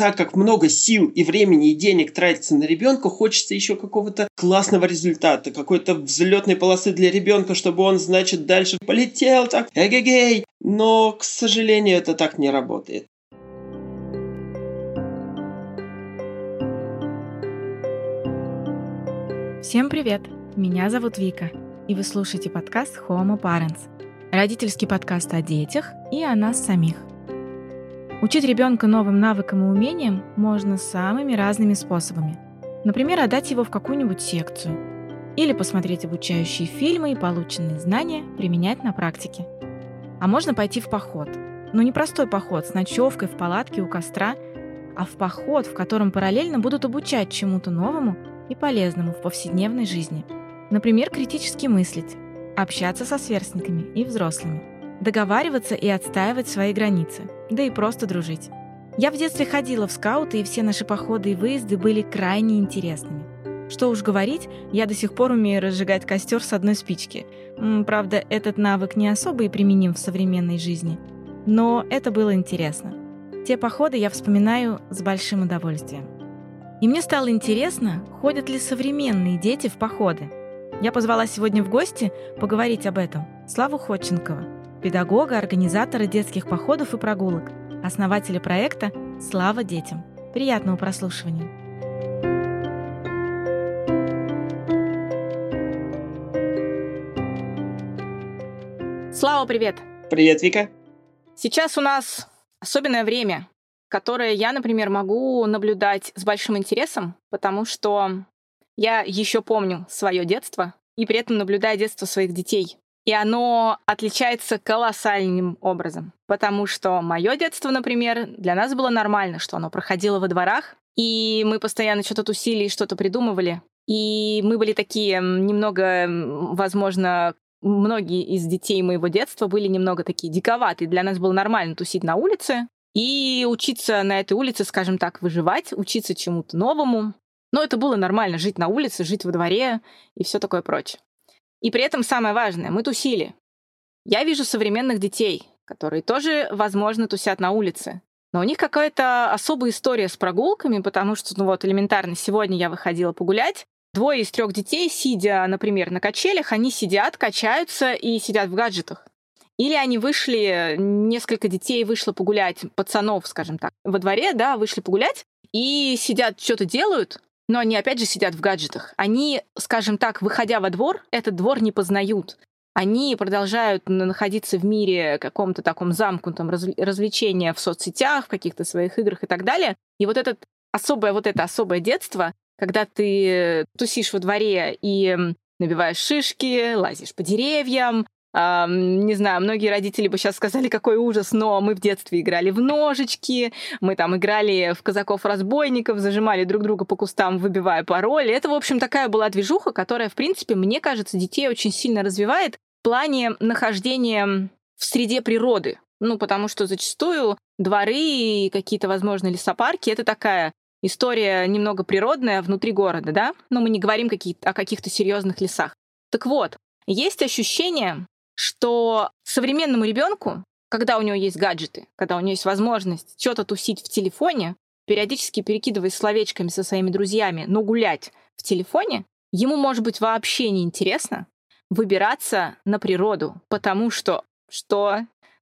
так как много сил и времени и денег тратится на ребенка, хочется еще какого-то классного результата, какой-то взлетной полосы для ребенка, чтобы он, значит, дальше полетел так, эгегей. Но, к сожалению, это так не работает. Всем привет! Меня зовут Вика, и вы слушаете подкаст Homo Parents, родительский подкаст о детях и о нас самих. Учить ребенка новым навыкам и умениям можно самыми разными способами. Например, отдать его в какую-нибудь секцию или посмотреть обучающие фильмы и полученные знания применять на практике. А можно пойти в поход. Но не простой поход с ночевкой в палатке у костра, а в поход, в котором параллельно будут обучать чему-то новому – и полезному в повседневной жизни. Например, критически мыслить, общаться со сверстниками и взрослыми, договариваться и отстаивать свои границы, да и просто дружить. Я в детстве ходила в скауты, и все наши походы и выезды были крайне интересными. Что уж говорить, я до сих пор умею разжигать костер с одной спички. Правда, этот навык не особо и применим в современной жизни. Но это было интересно. Те походы я вспоминаю с большим удовольствием. И мне стало интересно, ходят ли современные дети в походы. Я позвала сегодня в гости поговорить об этом Славу Ходченкова, педагога, организатора детских походов и прогулок, основателя проекта «Слава детям». Приятного прослушивания! Слава, привет! Привет, Вика! Сейчас у нас особенное время которые я, например, могу наблюдать с большим интересом, потому что я еще помню свое детство и при этом наблюдаю детство своих детей. И оно отличается колоссальным образом, потому что мое детство, например, для нас было нормально, что оно проходило во дворах, и мы постоянно что-то тусили и что-то придумывали. И мы были такие немного, возможно, многие из детей моего детства были немного такие диковатые. Для нас было нормально тусить на улице, и учиться на этой улице, скажем так, выживать, учиться чему-то новому. Но это было нормально, жить на улице, жить во дворе и все такое прочее. И при этом самое важное, мы тусили. Я вижу современных детей, которые тоже, возможно, тусят на улице. Но у них какая-то особая история с прогулками, потому что, ну вот, элементарно, сегодня я выходила погулять, двое из трех детей, сидя, например, на качелях, они сидят, качаются и сидят в гаджетах. Или они вышли, несколько детей вышло погулять, пацанов, скажем так, во дворе, да, вышли погулять, и сидят, что-то делают, но они опять же сидят в гаджетах. Они, скажем так, выходя во двор, этот двор не познают. Они продолжают находиться в мире каком-то таком замкнутом развлечения в соцсетях, в каких-то своих играх и так далее. И вот это особое, вот это особое детство, когда ты тусишь во дворе и набиваешь шишки, лазишь по деревьям, Не знаю, многие родители бы сейчас сказали, какой ужас, но мы в детстве играли в ножички, мы там играли в казаков-разбойников, зажимали друг друга по кустам, выбивая пароли. Это, в общем, такая была движуха, которая, в принципе, мне кажется, детей очень сильно развивает в плане нахождения в среде природы. Ну, потому что зачастую дворы и какие-то, возможно, лесопарки — это такая история немного природная внутри города, да? Но мы не говорим какие о каких-то серьезных лесах. Так вот, есть ощущение, что современному ребенку, когда у него есть гаджеты, когда у него есть возможность что-то тусить в телефоне, периодически перекидываясь словечками со своими друзьями, но гулять в телефоне, ему может быть вообще не интересно выбираться на природу, потому что что,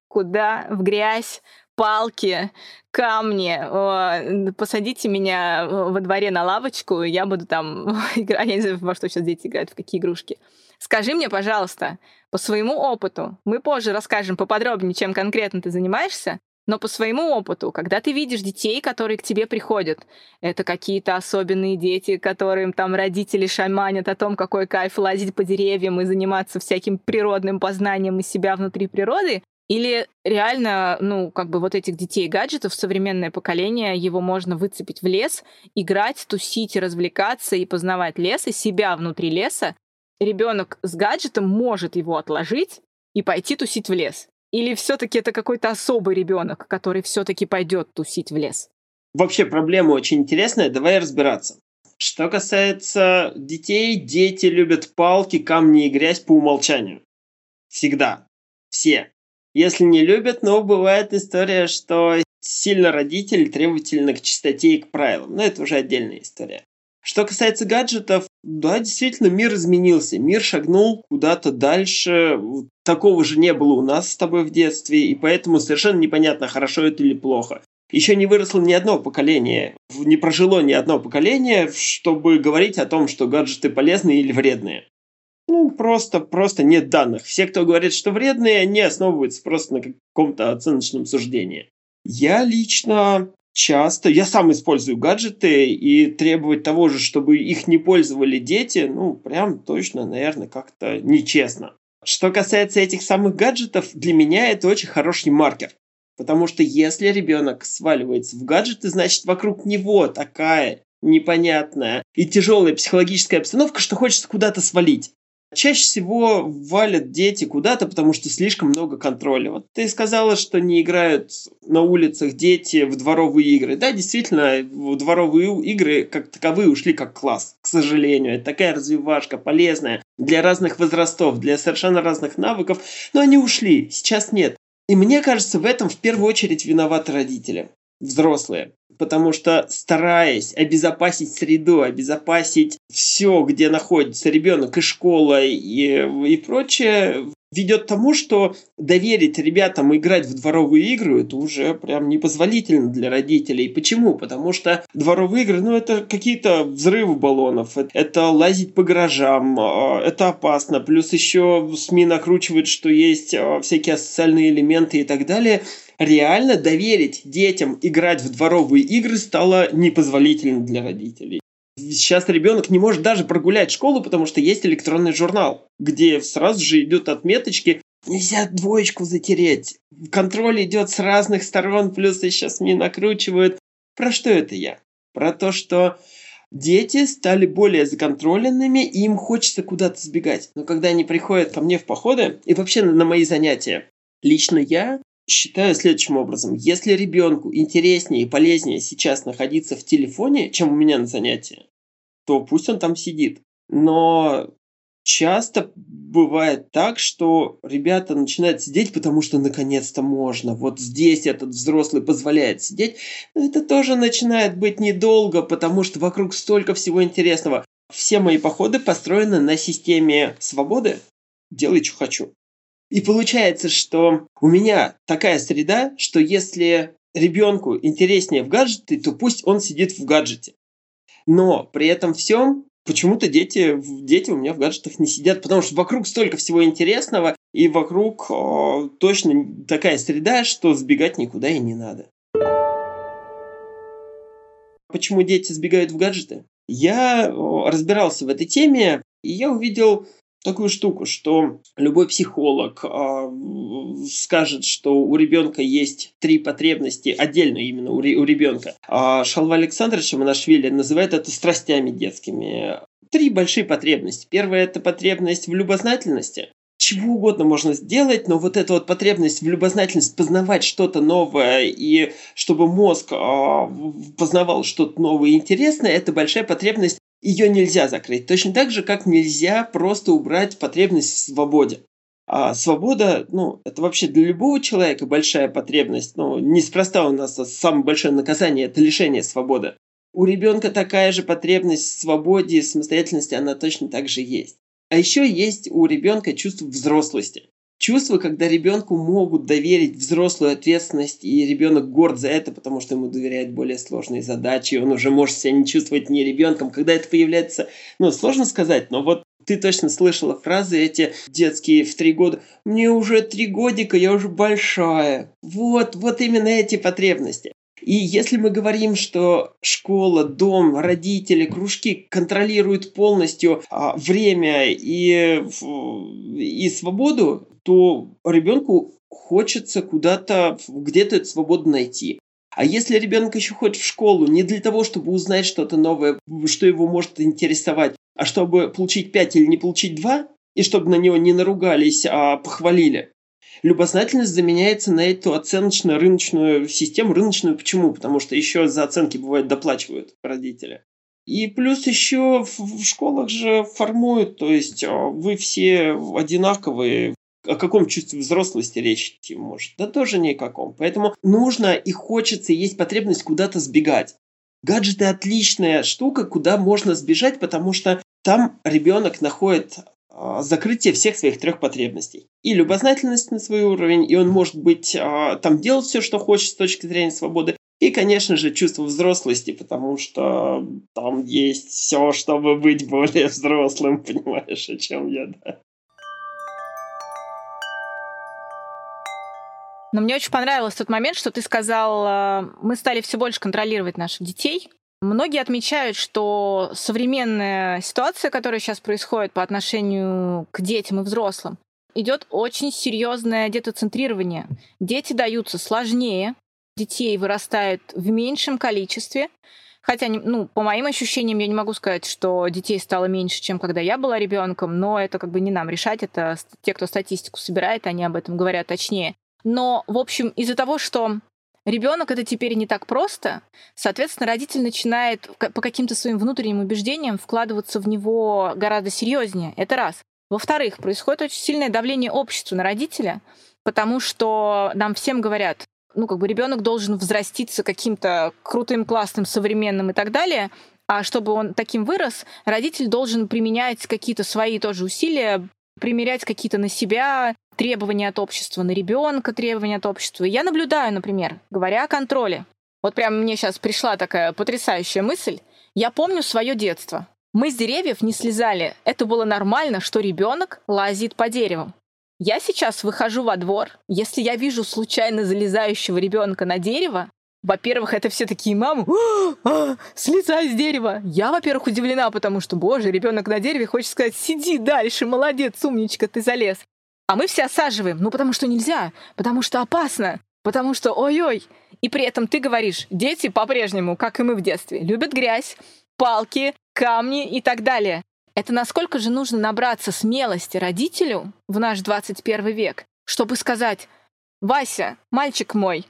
куда, в грязь, палки, камни, посадите меня во дворе на лавочку, я буду там играть, я не знаю, во что сейчас дети играют, в какие игрушки. Скажи мне, пожалуйста, по своему опыту, мы позже расскажем поподробнее, чем конкретно ты занимаешься, но по своему опыту, когда ты видишь детей, которые к тебе приходят, это какие-то особенные дети, которым там родители шаманят о том, какой кайф лазить по деревьям и заниматься всяким природным познанием из себя внутри природы, или реально, ну, как бы вот этих детей-гаджетов, современное поколение, его можно выцепить в лес, играть, тусить, развлекаться и познавать лес, и себя внутри леса, ребенок с гаджетом может его отложить и пойти тусить в лес? Или все-таки это какой-то особый ребенок, который все-таки пойдет тусить в лес? Вообще проблема очень интересная, давай разбираться. Что касается детей, дети любят палки, камни и грязь по умолчанию. Всегда. Все. Если не любят, но бывает история, что сильно родители требовательны к чистоте и к правилам. Но это уже отдельная история. Что касается гаджетов, да, действительно, мир изменился. Мир шагнул куда-то дальше. Такого же не было у нас с тобой в детстве, и поэтому совершенно непонятно, хорошо это или плохо. Еще не выросло ни одно поколение, не прожило ни одно поколение, чтобы говорить о том, что гаджеты полезные или вредные. Ну, просто, просто нет данных. Все, кто говорит, что вредные, они основываются просто на каком-то оценочном суждении. Я лично часто, я сам использую гаджеты, и требовать того же, чтобы их не пользовали дети, ну, прям точно, наверное, как-то нечестно. Что касается этих самых гаджетов, для меня это очень хороший маркер. Потому что если ребенок сваливается в гаджеты, значит вокруг него такая непонятная и тяжелая психологическая обстановка, что хочется куда-то свалить. Чаще всего валят дети куда-то, потому что слишком много контроля. Вот ты сказала, что не играют на улицах дети в дворовые игры. Да, действительно, дворовые игры как таковые ушли как класс, к сожалению. Это такая развивашка полезная для разных возрастов, для совершенно разных навыков. Но они ушли, сейчас нет. И мне кажется, в этом в первую очередь виноваты родители взрослые. Потому что стараясь обезопасить среду, обезопасить все, где находится ребенок, и школа, и, и прочее, ведет к тому, что доверить ребятам играть в дворовые игры, это уже прям непозволительно для родителей. Почему? Потому что дворовые игры, ну, это какие-то взрывы баллонов, это лазить по гаражам, а, это опасно. Плюс еще СМИ накручивают, что есть а, всякие социальные элементы и так далее реально доверить детям играть в дворовые игры стало непозволительно для родителей. Сейчас ребенок не может даже прогулять школу, потому что есть электронный журнал, где сразу же идут отметочки, нельзя двоечку затереть. Контроль идет с разных сторон, плюс еще СМИ накручивают. Про что это я? Про то, что дети стали более законтроленными, и им хочется куда-то сбегать. Но когда они приходят ко мне в походы и вообще на мои занятия, лично я считаю следующим образом. Если ребенку интереснее и полезнее сейчас находиться в телефоне, чем у меня на занятии, то пусть он там сидит. Но часто бывает так, что ребята начинают сидеть, потому что наконец-то можно. Вот здесь этот взрослый позволяет сидеть. Но это тоже начинает быть недолго, потому что вокруг столько всего интересного. Все мои походы построены на системе свободы. Делай, что хочу. И получается, что у меня такая среда, что если ребенку интереснее в гаджете, то пусть он сидит в гаджете. Но при этом всем почему-то дети, дети у меня в гаджетах не сидят, потому что вокруг столько всего интересного, и вокруг э, точно такая среда, что сбегать никуда и не надо. Почему дети сбегают в гаджеты? Я разбирался в этой теме, и я увидел такую штуку, что любой психолог э, скажет, что у ребенка есть три потребности, отдельно именно у, у ребенка. А Шалва Александрович Манашвили называет это страстями детскими. Три большие потребности. Первая – это потребность в любознательности. Чего угодно можно сделать, но вот эта вот потребность в любознательность, познавать что-то новое, и чтобы мозг э, познавал что-то новое и интересное, это большая потребность ее нельзя закрыть. Точно так же, как нельзя просто убрать потребность в свободе. А свобода, ну, это вообще для любого человека большая потребность. Ну, неспроста у нас самое большое наказание – это лишение свободы. У ребенка такая же потребность в свободе и самостоятельности, она точно так же есть. А еще есть у ребенка чувство взрослости. Чувство, когда ребенку могут доверить взрослую ответственность, и ребенок горд за это, потому что ему доверяют более сложные задачи, и он уже может себя не чувствовать не ребенком. Когда это появляется, ну, сложно сказать, но вот ты точно слышала фразы эти детские в три года. Мне уже три годика, я уже большая. Вот, вот именно эти потребности. И если мы говорим, что школа, дом, родители, кружки контролируют полностью а, время и, и свободу, то ребенку хочется куда-то, где-то эту свободу найти. А если ребенок еще ходит в школу не для того, чтобы узнать что-то новое, что его может интересовать, а чтобы получить 5 или не получить 2, и чтобы на него не наругались, а похвалили, любознательность заменяется на эту оценочно-рыночную систему. Рыночную почему? Потому что еще за оценки бывает доплачивают родители. И плюс еще в школах же формуют, то есть а, вы все одинаковые, о каком чувстве взрослости речь идти может? Да тоже никаком. Поэтому нужно и хочется, и есть потребность куда-то сбегать. Гаджеты отличная штука, куда можно сбежать, потому что там ребенок находит а, закрытие всех своих трех потребностей. И любознательность на свой уровень, и он может быть а, там делать все, что хочет с точки зрения свободы, и, конечно же, чувство взрослости, потому что там есть все, чтобы быть более взрослым, понимаешь, о чем я, да. Но мне очень понравился тот момент, что ты сказал, а, мы стали все больше контролировать наших детей, Многие отмечают, что современная ситуация, которая сейчас происходит по отношению к детям и взрослым, идет очень серьезное детоцентрирование. Дети даются сложнее, детей вырастают в меньшем количестве. Хотя, ну, по моим ощущениям, я не могу сказать, что детей стало меньше, чем когда я была ребенком, но это как бы не нам решать, это те, кто статистику собирает, они об этом говорят точнее. Но, в общем, из-за того, что Ребенок это теперь не так просто. Соответственно, родитель начинает по каким-то своим внутренним убеждениям вкладываться в него гораздо серьезнее. Это раз. Во-вторых, происходит очень сильное давление общества на родителя, потому что нам всем говорят, ну, как бы ребенок должен взраститься каким-то крутым, классным, современным и так далее, а чтобы он таким вырос, родитель должен применять какие-то свои тоже усилия, примерять какие-то на себя, требования от общества на ребенка, требования от общества. Я наблюдаю, например, говоря о контроле. Вот прям мне сейчас пришла такая потрясающая мысль. Я помню свое детство. Мы с деревьев не слезали. Это было нормально, что ребенок лазит по дереву. Я сейчас выхожу во двор. Если я вижу случайно залезающего ребенка на дерево, во-первых, это все такие мамы, а, слезай с дерева. Я, во-первых, удивлена, потому что, боже, ребенок на дереве хочет сказать, сиди дальше, молодец, умничка, ты залез. А мы все осаживаем, ну потому что нельзя, потому что опасно, потому что ой-ой. И при этом ты говоришь, дети по-прежнему, как и мы в детстве, любят грязь, палки, камни и так далее. Это насколько же нужно набраться смелости родителю в наш 21 век, чтобы сказать, Вася, мальчик мой,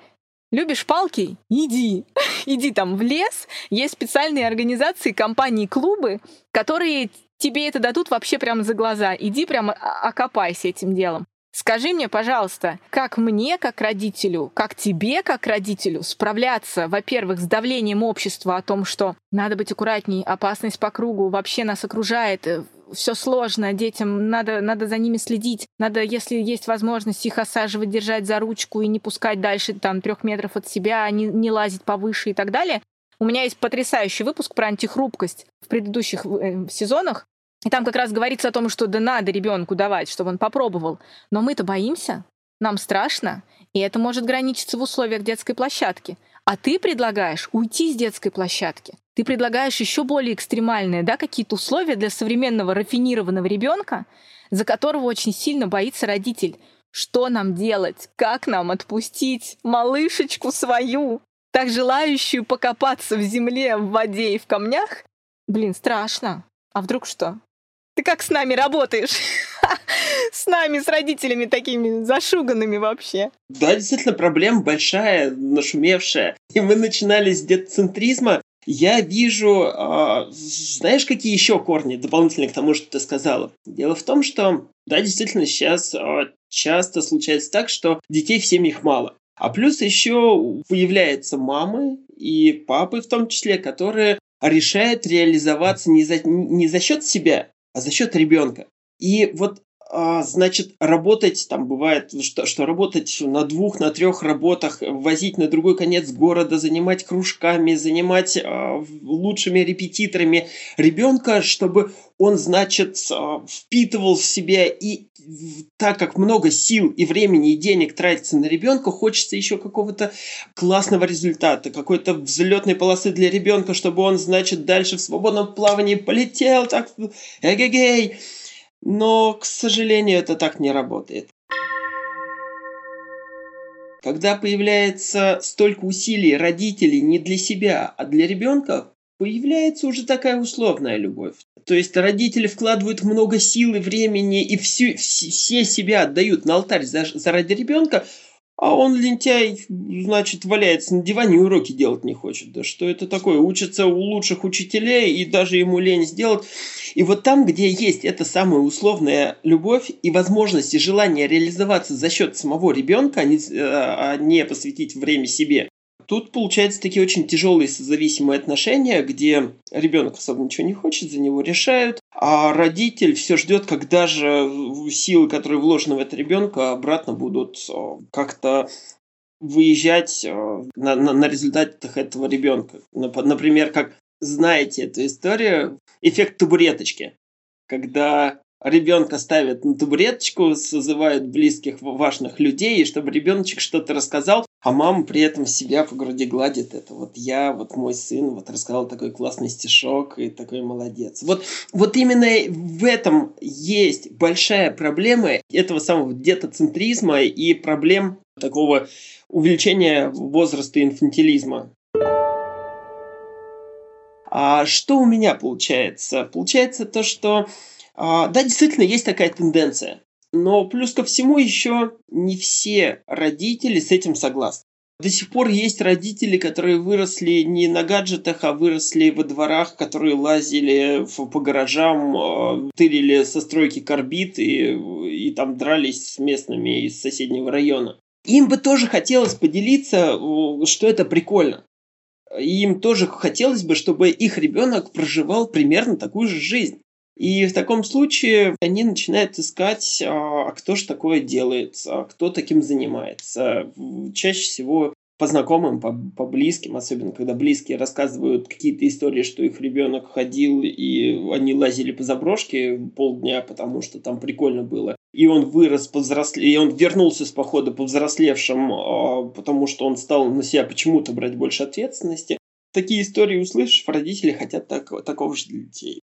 Любишь палки? Иди. Иди там в лес. Есть специальные организации, компании, клубы, которые тебе это дадут вообще прямо за глаза. Иди прямо окопайся этим делом. Скажи мне, пожалуйста, как мне, как родителю, как тебе, как родителю, справляться, во-первых, с давлением общества о том, что надо быть аккуратней, опасность по кругу вообще нас окружает, э, все сложно, детям надо, надо за ними следить, надо, если есть возможность, их осаживать, держать за ручку и не пускать дальше там трех метров от себя, не, не лазить повыше и так далее. У меня есть потрясающий выпуск про антихрупкость в предыдущих э, сезонах. И там как раз говорится о том, что да надо ребенку давать, чтобы он попробовал. Но мы-то боимся, нам страшно, и это может граничиться в условиях детской площадки. А ты предлагаешь уйти с детской площадки. Ты предлагаешь еще более экстремальные, да, какие-то условия для современного рафинированного ребенка, за которого очень сильно боится родитель. Что нам делать? Как нам отпустить малышечку свою? Так желающую покопаться в земле, в воде и в камнях, блин, страшно. А вдруг что? Ты как с нами работаешь? С нами, с родителями такими зашуганными вообще. Да, действительно, проблема большая, нашумевшая. И мы начинали с детцентризма. Я вижу, э, знаешь, какие еще корни дополнительно к тому, что ты сказала? Дело в том, что, да, действительно, сейчас э, часто случается так, что детей в семьях мало. А плюс еще появляются мамы и папы в том числе, которые решают реализоваться не за, не за счет себя, а за счет ребенка. И вот значит, работать, там бывает, что, что работать на двух, на трех работах, возить на другой конец города, занимать кружками, занимать а, лучшими репетиторами ребенка, чтобы он, значит, а, впитывал в себя и так как много сил и времени и денег тратится на ребенка, хочется еще какого-то классного результата, какой-то взлетной полосы для ребенка, чтобы он, значит, дальше в свободном плавании полетел, так, эгегей. Но, к сожалению, это так не работает. Когда появляется столько усилий родителей не для себя, а для ребенка, появляется уже такая условная любовь. То есть родители вкладывают много сил и времени и всю, все себя отдают на алтарь за, заради ребенка. А он лентяй, значит, валяется на диване и уроки делать не хочет. Да что это такое? Учится у лучших учителей, и даже ему лень сделать. И вот там, где есть эта самая условная любовь и возможность и желание реализоваться за счет самого ребенка, а не, э, а не посвятить время себе, тут получается такие очень тяжелые созависимые отношения, где ребенок особо ничего не хочет, за него решают, а родитель все ждет, когда же силы, которые вложены в этого ребенка, обратно будут э, как-то выезжать э, на, на, на результатах этого ребенка. Например, как знаете эту историю, эффект табуреточки, когда ребенка ставят на табуреточку, созывают близких важных людей, и чтобы ребеночек что-то рассказал, а мама при этом себя по груди гладит. Это вот я, вот мой сын, вот рассказал такой классный стишок и такой молодец. Вот, вот именно в этом есть большая проблема этого самого детоцентризма и проблем такого увеличения возраста инфантилизма. А что у меня получается? Получается то, что да, действительно, есть такая тенденция. Но плюс ко всему еще не все родители с этим согласны. До сих пор есть родители, которые выросли не на гаджетах, а выросли во дворах, которые лазили по гаражам, а, тырили со стройки карбит и, и там дрались с местными из соседнего района. Им бы тоже хотелось поделиться, что это прикольно. Им тоже хотелось бы, чтобы их ребенок проживал примерно такую же жизнь. И в таком случае они начинают искать, а, а кто же такое делает, а кто таким занимается. Чаще всего по знакомым, по, по близким, особенно когда близкие рассказывают какие-то истории, что их ребенок ходил и они лазили по заброшке полдня, потому что там прикольно было. И он вырос, повзросле, и он вернулся с похода повзрослевшим, а, потому что он стал на себя почему-то брать больше ответственности. Такие истории услышишь, родители хотят так, такого же для детей.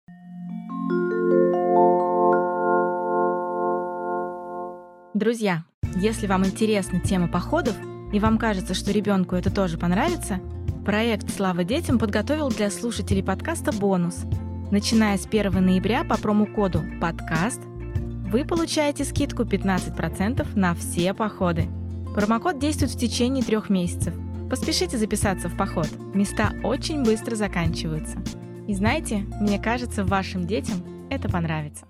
Друзья, если вам интересна тема походов и вам кажется, что ребенку это тоже понравится, проект «Слава детям» подготовил для слушателей подкаста бонус. Начиная с 1 ноября по промокоду «Подкаст» вы получаете скидку 15% на все походы. Промокод действует в течение трех месяцев. Поспешите записаться в поход. Места очень быстро заканчиваются. И знаете, мне кажется, вашим детям это понравится.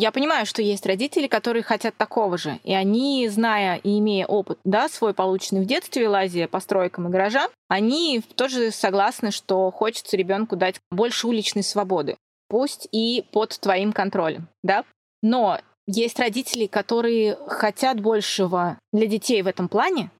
Я понимаю, что есть родители, которые хотят такого же. И они, зная и имея опыт, да, свой полученный в детстве, лазия по стройкам и гаражам, они тоже согласны, что хочется ребенку дать больше уличной свободы. Пусть и под твоим контролем, да. Но есть родители, которые хотят большего для детей в этом плане,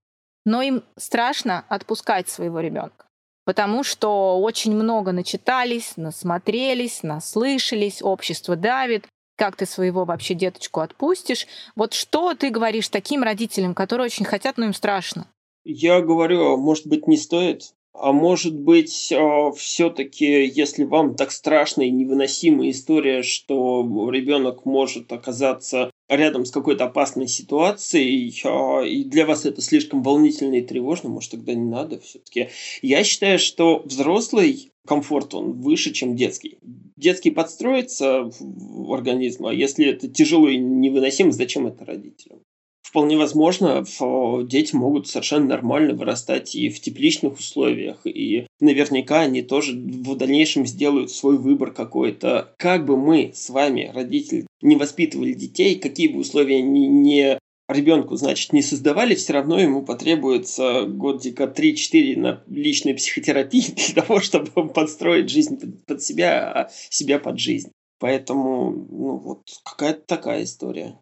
но им страшно отпускать своего ребенка потому что очень много начитались, насмотрелись, наслышались, общество давит, как ты своего вообще деточку отпустишь. Вот что ты говоришь таким родителям, которые очень хотят, но им страшно? Я говорю, может быть, не стоит. А может быть, а, все-таки, если вам так страшная и невыносимая история, что ребенок может оказаться рядом с какой-то опасной ситуацией, а, и для вас это слишком волнительно и тревожно, может, тогда не надо все-таки. Я считаю, что взрослый комфорт, он выше, чем детский. Детский подстроится в организм, а если это тяжело и невыносимо, зачем это родителям? Вполне возможно, дети могут совершенно нормально вырастать и в тепличных условиях, и наверняка они тоже в дальнейшем сделают свой выбор какой-то. Как бы мы с вами, родители, не воспитывали детей, какие бы условия ни, не ребенку, значит, не создавали, все равно ему потребуется годика 3-4 на личной психотерапии для того, чтобы подстроить жизнь под себя, а себя под жизнь. Поэтому, ну вот, какая-то такая история.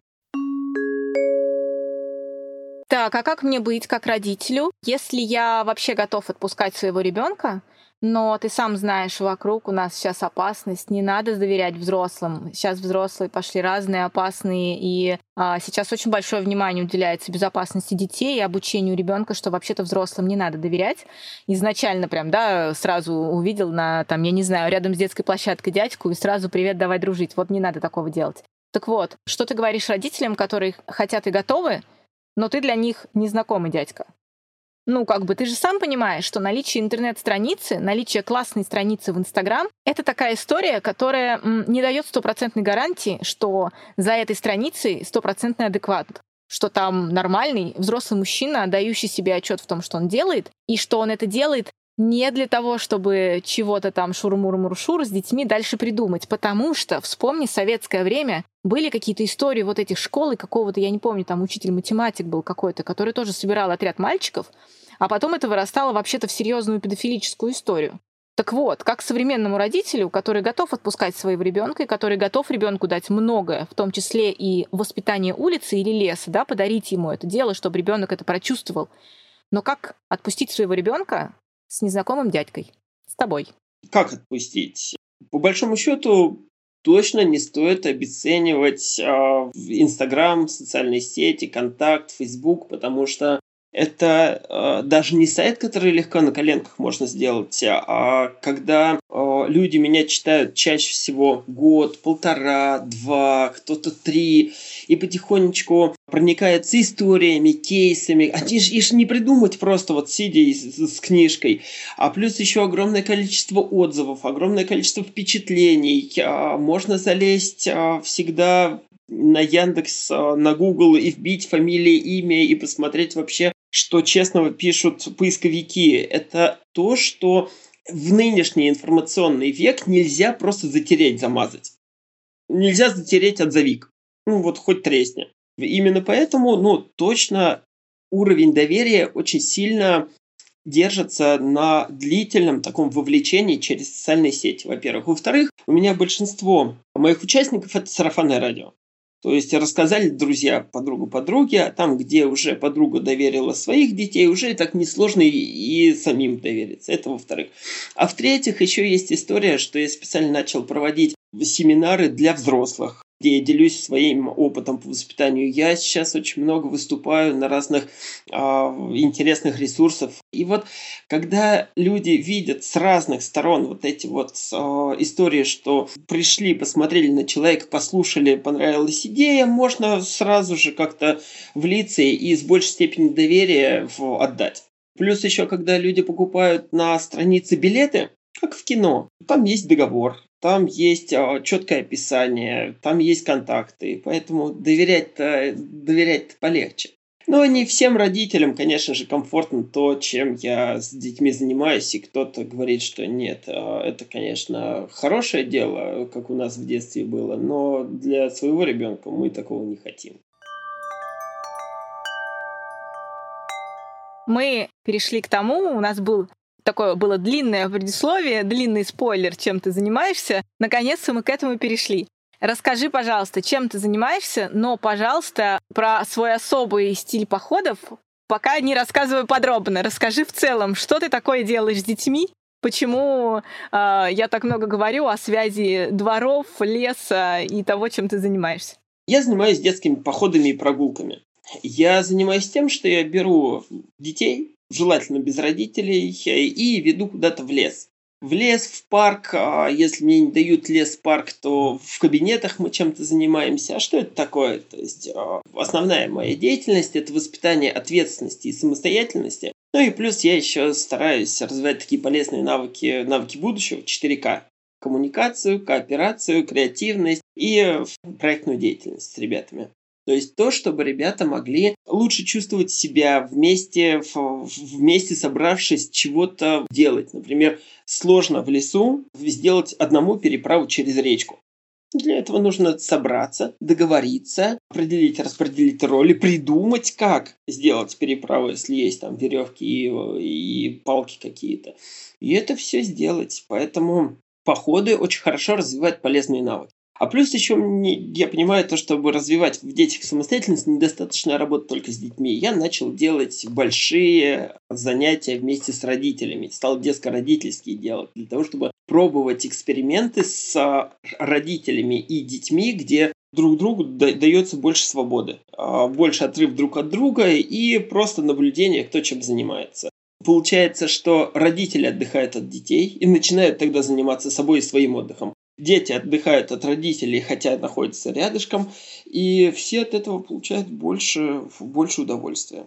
Так, а как мне быть как родителю, если я вообще готов отпускать своего ребенка, но ты сам знаешь, вокруг у нас сейчас опасность, не надо доверять взрослым. Сейчас взрослые пошли разные, опасные, и а, сейчас очень большое внимание уделяется безопасности детей и обучению ребенка, что вообще-то взрослым не надо доверять. Изначально прям, да, сразу увидел на, там, я не знаю, рядом с детской площадкой дядьку и сразу привет, давай дружить. Вот не надо такого делать. Так вот, что ты говоришь родителям, которые хотят и готовы, но ты для них незнакомый дядька. Ну, как бы ты же сам понимаешь, что наличие интернет-страницы, наличие классной страницы в Инстаграм — это такая история, которая не дает стопроцентной гарантии, что за этой страницей стопроцентный адекват что там нормальный взрослый мужчина, дающий себе отчет в том, что он делает, и что он это делает не для того, чтобы чего-то там шур-мур-мур-шур с детьми дальше придумать, потому что, вспомни, советское время, были какие-то истории вот этих школ и какого-то, я не помню, там учитель математик был какой-то, который тоже собирал отряд мальчиков, а потом это вырастало вообще-то в серьезную педофилическую историю. Так вот, как современному родителю, который готов отпускать своего ребенка и который готов ребенку дать многое, в том числе и воспитание улицы или леса, да, подарить ему это дело, чтобы ребенок это прочувствовал. Но как отпустить своего ребенка с незнакомым дядькой, с тобой. Как отпустить? По большому счету, точно не стоит обесценивать э, Инстаграм, социальные сети, Контакт, Фейсбук, потому что это э, даже не сайт, который легко на коленках можно сделать, а когда э, люди меня читают чаще всего год, полтора, два, кто-то три, и потихонечку проникается историями, кейсами. Они же их не придумать просто вот сидя с, с книжкой. А плюс еще огромное количество отзывов, огромное количество впечатлений. А, можно залезть а, всегда на Яндекс, а, на Google и вбить фамилия, имя и посмотреть вообще, что честного пишут поисковики. Это то, что в нынешний информационный век нельзя просто затереть, замазать. Нельзя затереть отзовик. Ну вот хоть тресни. Именно поэтому, ну, точно уровень доверия очень сильно держится на длительном таком вовлечении через социальные сети, во-первых. Во-вторых, у меня большинство моих участников это сарафанное радио. То есть рассказали друзья подругу подруге, а там, где уже подруга доверила своих детей, уже так несложно и, и самим довериться. Это во-вторых. А в-третьих, еще есть история, что я специально начал проводить семинары для взрослых где я делюсь своим опытом по воспитанию. Я сейчас очень много выступаю на разных э, интересных ресурсах. И вот когда люди видят с разных сторон вот эти вот э, истории, что пришли, посмотрели на человека, послушали, понравилась идея, можно сразу же как-то влиться и с большей степенью доверия отдать. Плюс еще, когда люди покупают на странице билеты, как в кино, там есть договор, там есть а, четкое описание, там есть контакты, поэтому доверять-то доверять полегче. Но не всем родителям, конечно же, комфортно то, чем я с детьми занимаюсь, и кто-то говорит, что нет, а, это, конечно, хорошее дело, как у нас в детстве было, но для своего ребенка мы такого не хотим. Мы перешли к тому, у нас был такое было длинное предисловие, длинный спойлер, чем ты занимаешься. Наконец-то мы к этому перешли. Расскажи, пожалуйста, чем ты занимаешься, но, пожалуйста, про свой особый стиль походов пока не рассказывай подробно. Расскажи в целом, что ты такое делаешь с детьми, почему э, я так много говорю о связи дворов, леса и того, чем ты занимаешься. Я занимаюсь детскими походами и прогулками. Я занимаюсь тем, что я беру детей, желательно без родителей, и веду куда-то в лес. В лес, в парк, а если мне не дают лес-парк, то в кабинетах мы чем-то занимаемся. А что это такое? То есть а, основная моя деятельность – это воспитание ответственности и самостоятельности. Ну и плюс я еще стараюсь развивать такие полезные навыки, навыки будущего 4К. Коммуникацию, кооперацию, креативность и проектную деятельность с ребятами. То есть то, чтобы ребята могли лучше чувствовать себя вместе, вместе собравшись чего-то делать. Например, сложно в лесу сделать одному переправу через речку. Для этого нужно собраться, договориться, определить, распределить роли, придумать, как сделать переправу, если есть там веревки и, и палки какие-то. И это все сделать. Поэтому походы очень хорошо развивают полезные навыки. А плюс еще я понимаю то, чтобы развивать в детях самостоятельность, недостаточно работать только с детьми. Я начал делать большие занятия вместе с родителями. Стал детско-родительские делать для того, чтобы пробовать эксперименты с родителями и детьми, где друг другу дается больше свободы, а, больше отрыв друг от друга и просто наблюдение, кто чем занимается. Получается, что родители отдыхают от детей и начинают тогда заниматься собой и своим отдыхом дети отдыхают от родителей, хотя находятся рядышком, и все от этого получают больше, больше удовольствия.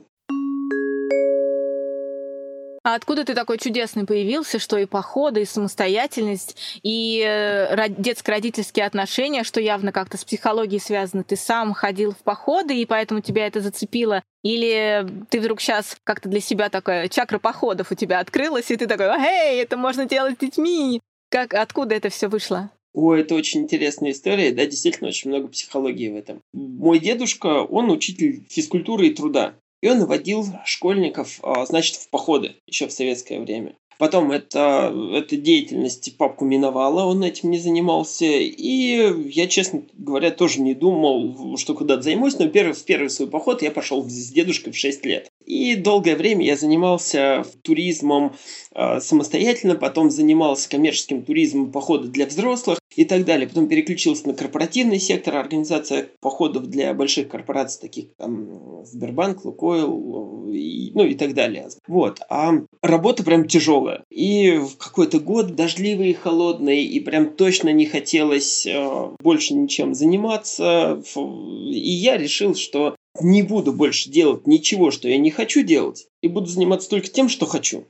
А откуда ты такой чудесный появился, что и походы, и самостоятельность, и э, детско-родительские отношения, что явно как-то с психологией связано. Ты сам ходил в походы, и поэтому тебя это зацепило? Или ты вдруг сейчас как-то для себя такая чакра походов у тебя открылась, и ты такой, эй, это можно делать с детьми? Как, откуда это все вышло? Ой, это очень интересная история, да, действительно очень много психологии в этом. Мой дедушка, он учитель физкультуры и труда. И он водил школьников, а, значит, в походы еще в советское время. Потом это, эта деятельность папку миновала, он этим не занимался. И я, честно говоря, тоже не думал, что куда-то займусь. Но первый, в первый свой поход я пошел с дедушкой в 6 лет. И долгое время я занимался туризмом э, самостоятельно, потом занимался коммерческим туризмом, походы для взрослых и так далее. Потом переключился на корпоративный сектор, организация походов для больших корпораций, таких там Сбербанк, Лукойл, и, ну и так далее. Вот. А работа прям тяжелая. И в какой-то год дождливый и холодный, и прям точно не хотелось э, больше ничем заниматься. И я решил, что не буду больше делать ничего, что я не хочу делать, и буду заниматься только тем, что хочу.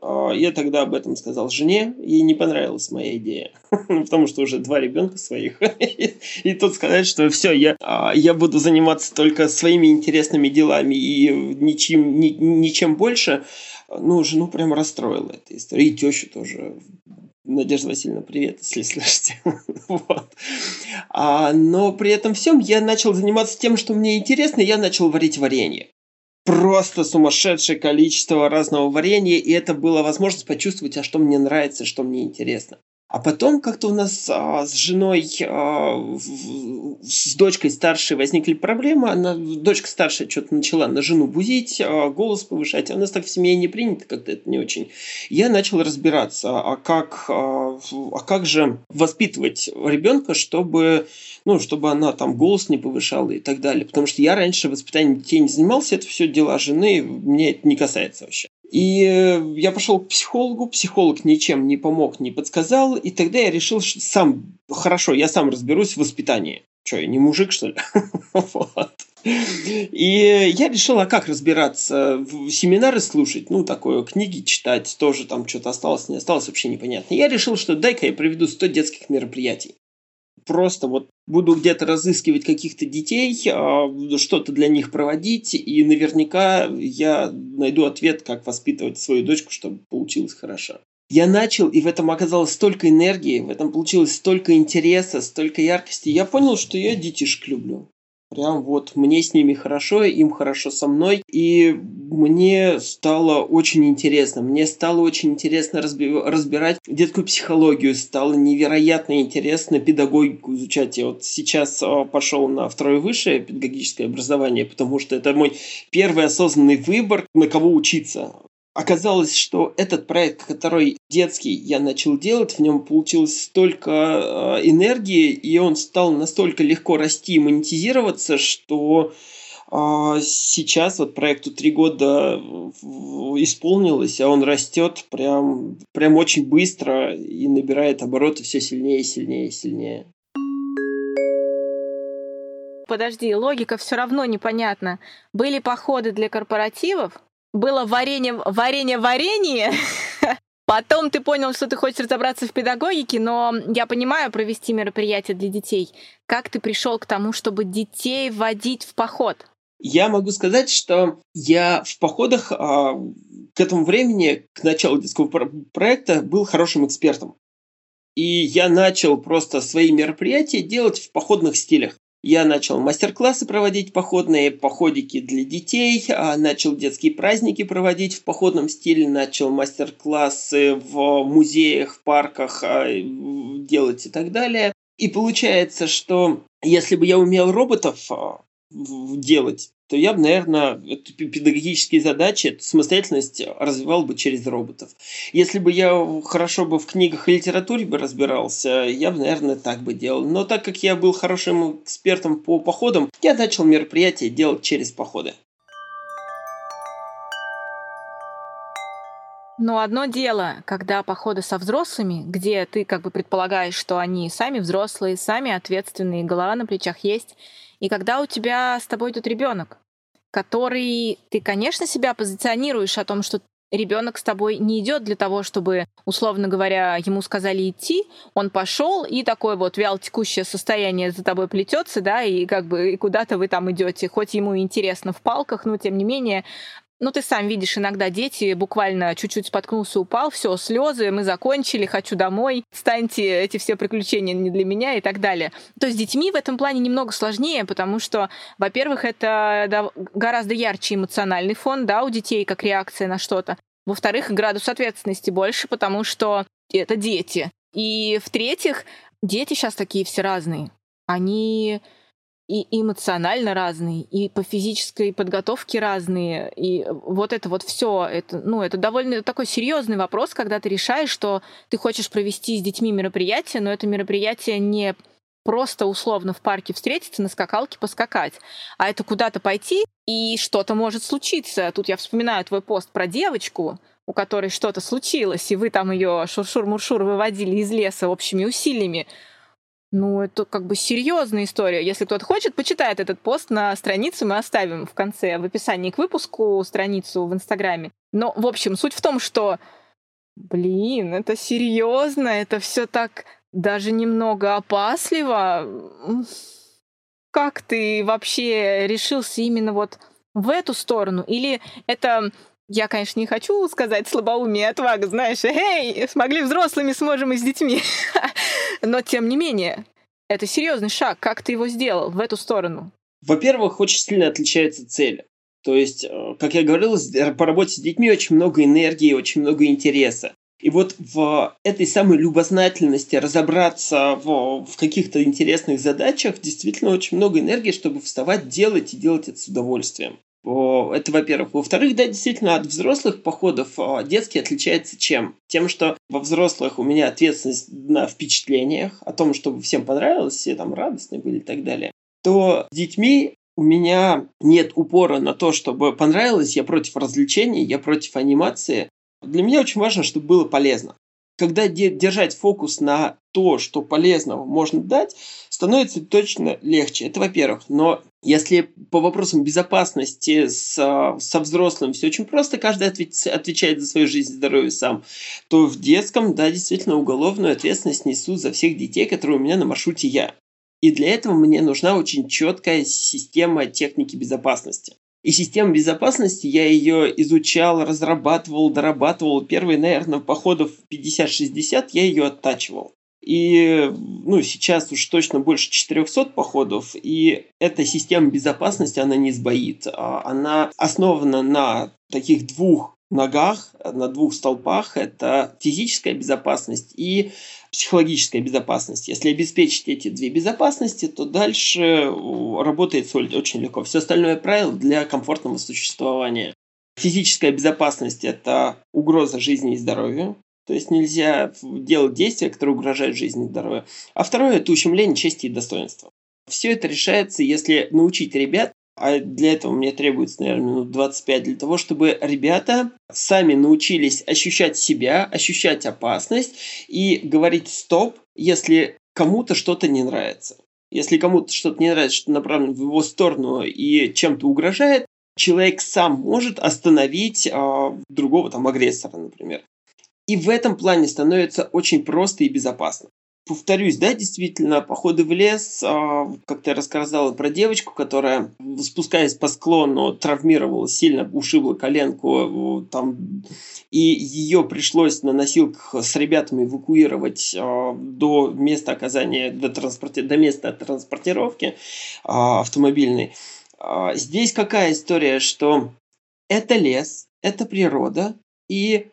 А, я тогда об этом сказал жене, ей не понравилась моя идея, потому что уже два ребенка своих. И тут сказать, что все, я, а, я буду заниматься только своими интересными делами и ничем, ни, ничем больше, ну, жену прям расстроила эта история. И тещу тоже. Надежда Васильевна, привет, если слышите. вот. а, но при этом всем я начал заниматься тем, что мне интересно, я начал варить варенье просто сумасшедшее количество разного варенья, и это была возможность почувствовать, а что мне нравится, что мне интересно. А потом как-то у нас а, с женой, а, в, с дочкой старшей возникли проблемы. Она, дочка старшая что-то начала на жену бузить, а, голос повышать. А у нас так в семье не принято, как-то это не очень. Я начал разбираться, а как, а, а как же воспитывать ребенка, чтобы, ну, чтобы она там голос не повышала и так далее. Потому что я раньше воспитанием детей не занимался, это все дела жены, мне это не касается вообще. И э, я пошел к психологу, психолог ничем не помог, не подсказал, и тогда я решил, что сам, хорошо, я сам разберусь в воспитании. Что, я не мужик, что ли? вот. И я решил, а как разбираться? Семинары слушать, ну, такое, книги читать, тоже там что-то осталось, не осталось, вообще непонятно. Я решил, что дай-ка я проведу 100 детских мероприятий просто вот буду где-то разыскивать каких-то детей, а, что-то для них проводить, и наверняка я найду ответ, как воспитывать свою дочку, чтобы получилось хорошо. Я начал, и в этом оказалось столько энергии, в этом получилось столько интереса, столько яркости. Я понял, что я детишек люблю. Прям вот мне с ними хорошо, им хорошо со мной. И мне стало очень интересно. Мне стало очень интересно разби- разбирать детскую психологию. Стало невероятно интересно педагогику изучать. Я вот сейчас а, пошел на второе высшее педагогическое образование, потому что это мой первый осознанный выбор, на кого учиться. Оказалось, что этот проект, который детский я начал делать, в нем получилось столько э, энергии, и он стал настолько легко расти и монетизироваться, что э, сейчас вот проекту три года исполнилось, а он растет прям, прям очень быстро и набирает обороты все сильнее и сильнее и сильнее. Подожди, логика все равно непонятна. Были походы для корпоративов, было варенье, варенье, варенье. Потом ты понял, что ты хочешь разобраться в педагогике, но я понимаю провести мероприятие для детей. Как ты пришел к тому, чтобы детей вводить в поход? Я могу сказать, что я в походах а, к этому времени, к началу детского проекта, был хорошим экспертом. И я начал просто свои мероприятия делать в походных стилях. Я начал мастер-классы проводить походные, походики для детей, а, начал детские праздники проводить в походном стиле, начал мастер-классы в музеях, в парках а, делать и так далее. И получается, что если бы я умел роботов а, делать, то я бы, наверное, педагогические задачи, эту самостоятельность развивал бы через роботов. Если бы я хорошо бы в книгах и литературе бы разбирался, я бы, наверное, так бы делал. Но так как я был хорошим экспертом по походам, я начал мероприятия делать через походы. Но одно дело, когда походы со взрослыми, где ты как бы предполагаешь, что они сами взрослые, сами ответственные, голова на плечах есть, и когда у тебя с тобой идет ребенок, который ты, конечно, себя позиционируешь о том, что ребенок с тобой не идет для того, чтобы, условно говоря, ему сказали идти, он пошел, и такое вот вялотекущее состояние за тобой плетется, да, и как бы и куда-то вы там идете, хоть ему интересно в палках, но тем не менее ну, ты сам видишь, иногда дети буквально чуть-чуть споткнулся, упал, все, слезы, мы закончили, хочу домой, станьте, эти все приключения не для меня и так далее. То есть с детьми в этом плане немного сложнее, потому что, во-первых, это гораздо ярче эмоциональный фон, да, у детей, как реакция на что-то. Во-вторых, градус ответственности больше, потому что это дети. И в-третьих, дети сейчас такие все разные. Они и эмоционально разные, и по физической подготовке разные, и вот это вот все, это, ну, это довольно такой серьезный вопрос, когда ты решаешь, что ты хочешь провести с детьми мероприятие, но это мероприятие не просто условно в парке встретиться, на скакалке поскакать, а это куда-то пойти, и что-то может случиться. Тут я вспоминаю твой пост про девочку, у которой что-то случилось, и вы там ее шуршур-муршур выводили из леса общими усилиями. Ну, это как бы серьезная история. Если кто-то хочет, почитает этот пост на странице, мы оставим в конце, в описании к выпуску страницу в Инстаграме. Но, в общем, суть в том, что, блин, это серьезно, это все так даже немного опасливо. Как ты вообще решился именно вот в эту сторону? Или это я, конечно, не хочу сказать слабоумие отвага, знаешь, эй, смогли взрослыми, сможем и с детьми. Но, тем не менее, это серьезный шаг. Как ты его сделал в эту сторону? Во-первых, очень сильно отличаются цели. То есть, э, как я говорил, по работе с детьми очень много энергии, очень много интереса. И вот в этой самой любознательности разобраться в, в каких-то интересных задачах действительно очень много энергии, чтобы вставать, делать и делать это с удовольствием. Это, во-первых. Во-вторых, да, действительно, от взрослых походов а, детский отличается чем? Тем, что во взрослых у меня ответственность на впечатлениях, о том, чтобы всем понравилось, все там радостные были и так далее. То с детьми у меня нет упора на то, чтобы понравилось, я против развлечений, я против анимации. Для меня очень важно, чтобы было полезно когда держать фокус на то, что полезного можно дать, становится точно легче. Это во-первых. Но если по вопросам безопасности с, со взрослым все очень просто, каждый отвечает за свою жизнь и здоровье сам, то в детском, да, действительно, уголовную ответственность несу за всех детей, которые у меня на маршруте я. И для этого мне нужна очень четкая система техники безопасности. И система безопасности, я ее изучал, разрабатывал, дорабатывал. Первые, наверное, походов 50-60 я ее оттачивал. И ну, сейчас уж точно больше 400 походов, и эта система безопасности, она не сбоит. А она основана на таких двух ногах, на двух столпах. Это физическая безопасность и психологическая безопасность. Если обеспечить эти две безопасности, то дальше работает очень легко. Все остальное правило для комфортного существования. Физическая безопасность – это угроза жизни и здоровью. То есть нельзя делать действия, которые угрожают жизни и здоровью. А второе – это ущемление чести и достоинства. Все это решается, если научить ребят а для этого мне требуется, наверное, минут 25 для того, чтобы ребята сами научились ощущать себя, ощущать опасность и говорить «стоп», если кому-то что-то не нравится. Если кому-то что-то не нравится, что направлено в его сторону и чем-то угрожает, человек сам может остановить а, другого там агрессора, например. И в этом плане становится очень просто и безопасно повторюсь, да, действительно, походы в лес, а, как ты рассказала про девочку, которая, спускаясь по склону, травмировала, сильно ушибла коленку, там, и ее пришлось на носилках с ребятами эвакуировать а, до места оказания, до, транспорти... до места транспортировки а, автомобильной. Здесь какая история, что это лес, это природа, и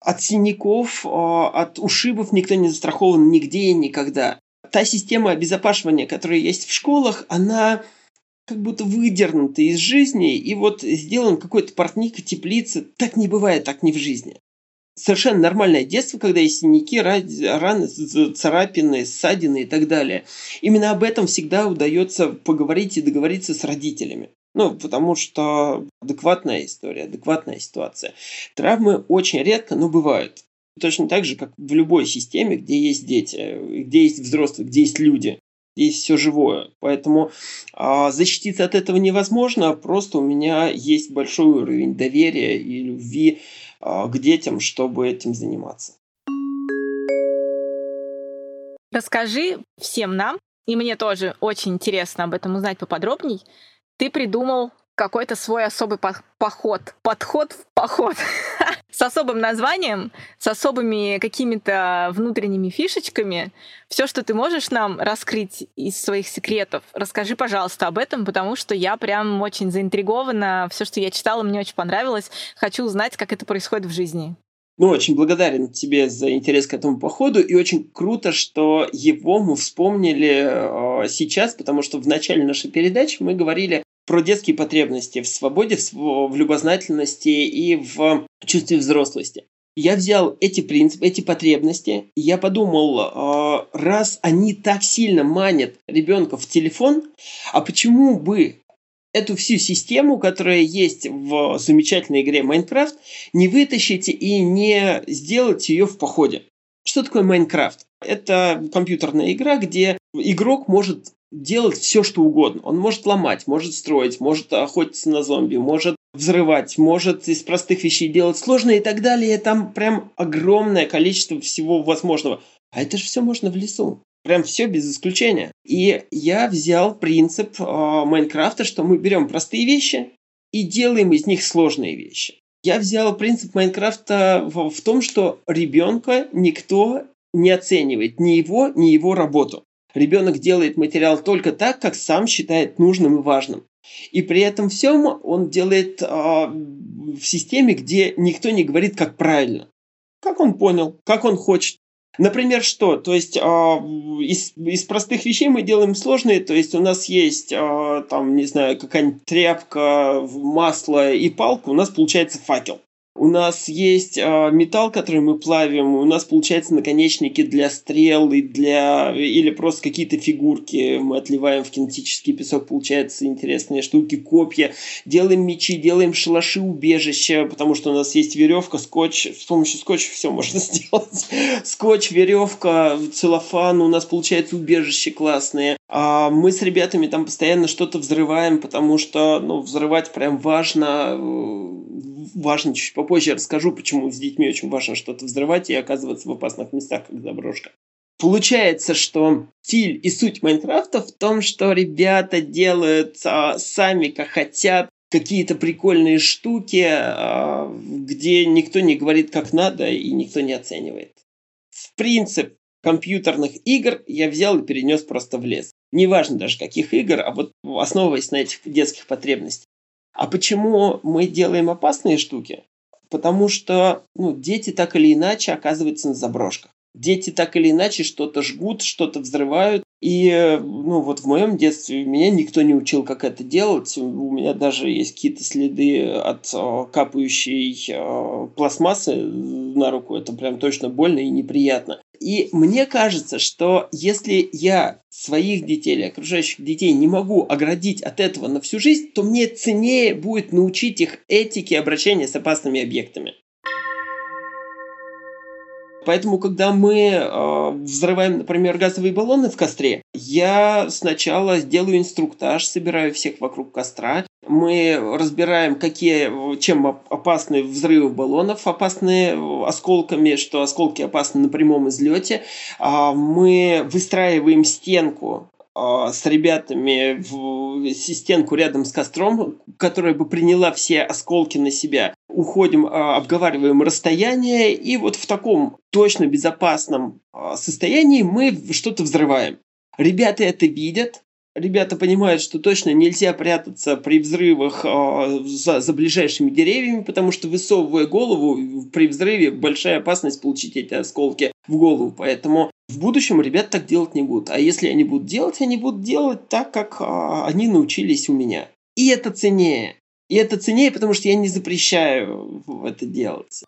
от синяков, а, от ушибов никто не застрахован нигде и никогда. Та система обезопасивания, которая есть в школах, она как будто выдернута из жизни, и вот сделан какой-то портник, теплица. Так не бывает, так не в жизни. Совершенно нормальное детство, когда есть синяки, раны, царапины, ссадины и так далее. Именно об этом всегда удается поговорить и договориться с родителями. Ну, потому что адекватная история, адекватная ситуация. Травмы очень редко, но бывают. Точно так же, как в любой системе, где есть дети, где есть взрослые, где есть люди, где есть все живое. Поэтому а, защититься от этого невозможно, просто у меня есть большой уровень доверия и любви э, к детям, чтобы этим заниматься. Расскажи всем нам, и мне тоже очень интересно об этом узнать поподробней, ты придумал какой-то свой особый поход, подход в поход с особым названием, с особыми какими-то внутренними фишечками. Все, что ты можешь нам раскрыть из своих секретов, расскажи, пожалуйста, об этом, потому что я прям очень заинтригована. Все, что я читала, мне очень понравилось. Хочу узнать, как это происходит в жизни. Ну, очень благодарен тебе за интерес к этому походу, и очень круто, что его мы вспомнили э, сейчас, потому что в начале нашей передачи мы говорили про детские потребности в свободе, в, любознательности и в чувстве взрослости. Я взял эти принципы, эти потребности, и я подумал, э, раз они так сильно манят ребенка в телефон, а почему бы эту всю систему, которая есть в замечательной игре Майнкрафт, не вытащить и не сделать ее в походе. Что такое Майнкрафт? Это компьютерная игра, где игрок может делать все, что угодно. Он может ломать, может строить, может охотиться на зомби, может взрывать, может из простых вещей делать сложные и так далее. Там прям огромное количество всего возможного. А это же все можно в лесу. Прям все без исключения. И я взял принцип э, Майнкрафта, что мы берем простые вещи и делаем из них сложные вещи. Я взял принцип Майнкрафта в, в том, что ребенка никто не оценивает, ни его, ни его работу. Ребенок делает материал только так, как сам считает нужным и важным. И при этом всем он делает э, в системе, где никто не говорит, как правильно. Как он понял, как он хочет. Например, что? То есть э, из, из простых вещей мы делаем сложные. То есть у нас есть, э, там, не знаю, какая-нибудь тряпка, масло и палка, у нас получается факел. У нас есть э, металл, который мы плавим, у нас получается наконечники для стрел и для или просто какие-то фигурки. Мы отливаем в кинетический песок, получаются интересные штуки, копья, делаем мечи, делаем шалаши, убежища, потому что у нас есть веревка, скотч, с помощью скотча все можно сделать. Скотч, веревка, целлофан, у нас получается убежище классные. А мы с ребятами там постоянно что-то взрываем, потому что ну, взрывать прям важно, важно чуть попозже расскажу, почему с детьми очень важно что-то взрывать и оказываться в опасных местах, как заброшка. Получается, что стиль и суть Майнкрафта в том, что ребята делают а, сами, как хотят, какие-то прикольные штуки, а, где никто не говорит, как надо, и никто не оценивает. В принцип компьютерных игр я взял и перенес просто в лес. Неважно даже каких игр, а вот основываясь на этих детских потребностях. А почему мы делаем опасные штуки? Потому что ну, дети так или иначе оказываются на заброшках. Дети так или иначе что-то жгут, что-то взрывают. И ну, вот в моем детстве меня никто не учил, как это делать. У меня даже есть какие-то следы от о, капающей о, пластмассы на руку. Это прям точно больно и неприятно. И мне кажется, что если я своих детей или окружающих детей не могу оградить от этого на всю жизнь, то мне ценнее будет научить их этике обращения с опасными объектами. Поэтому, когда мы э, взрываем, например, газовые баллоны в костре, я сначала сделаю инструктаж, собираю всех вокруг костра. Мы разбираем, какие, чем опасны взрывы баллонов, опасны осколками, что осколки опасны на прямом излете. А мы выстраиваем стенку а, с ребятами в стенку рядом с костром, которая бы приняла все осколки на себя. Уходим, а, обговариваем расстояние, и вот в таком точно безопасном а, состоянии мы что-то взрываем. Ребята это видят, ребята понимают, что точно нельзя прятаться при взрывах э, за, за ближайшими деревьями, потому что высовывая голову при взрыве большая опасность получить эти осколки в голову. Поэтому в будущем ребят так делать не будут. А если они будут делать, они будут делать так, как они научились у меня. И это ценнее. И это ценнее, потому что я не запрещаю это делать.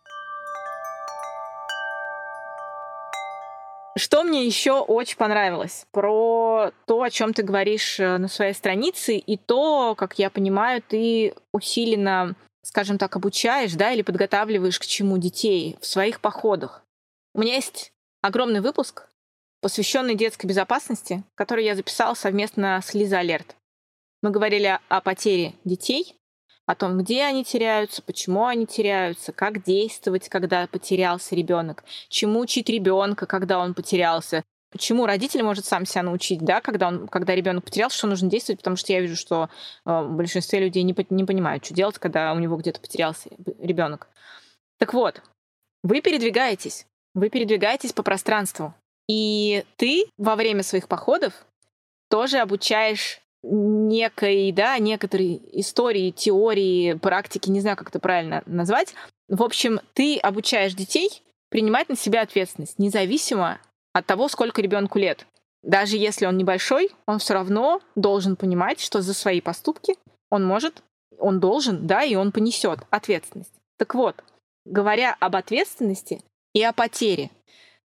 Что мне еще очень понравилось про то, о чем ты говоришь э, на своей странице, и то, как я понимаю, ты усиленно, скажем так, обучаешь, да, или подготавливаешь к чему детей в своих походах. У меня есть огромный выпуск, посвященный детской безопасности, который я записала совместно с Лиза Алерт. Мы говорили о потере детей, о том, где они теряются, почему они теряются, как действовать, когда потерялся ребенок, чему учить ребенка, когда он потерялся, чему родитель может сам себя научить, да, когда, он, когда ребенок потерялся, что нужно действовать, потому что я вижу, что э, большинство людей не, не понимают, что делать, когда у него где-то потерялся ребенок. Так вот, вы передвигаетесь, вы передвигаетесь по пространству, и ты во время своих походов тоже обучаешь некой, да, некоторой истории, теории, практики, не знаю, как это правильно назвать. В общем, ты обучаешь детей принимать на себя ответственность, независимо от того, сколько ребенку лет. Даже если он небольшой, он все равно должен понимать, что за свои поступки он может, он должен, да, и он понесет ответственность. Так вот, говоря об ответственности и о потере,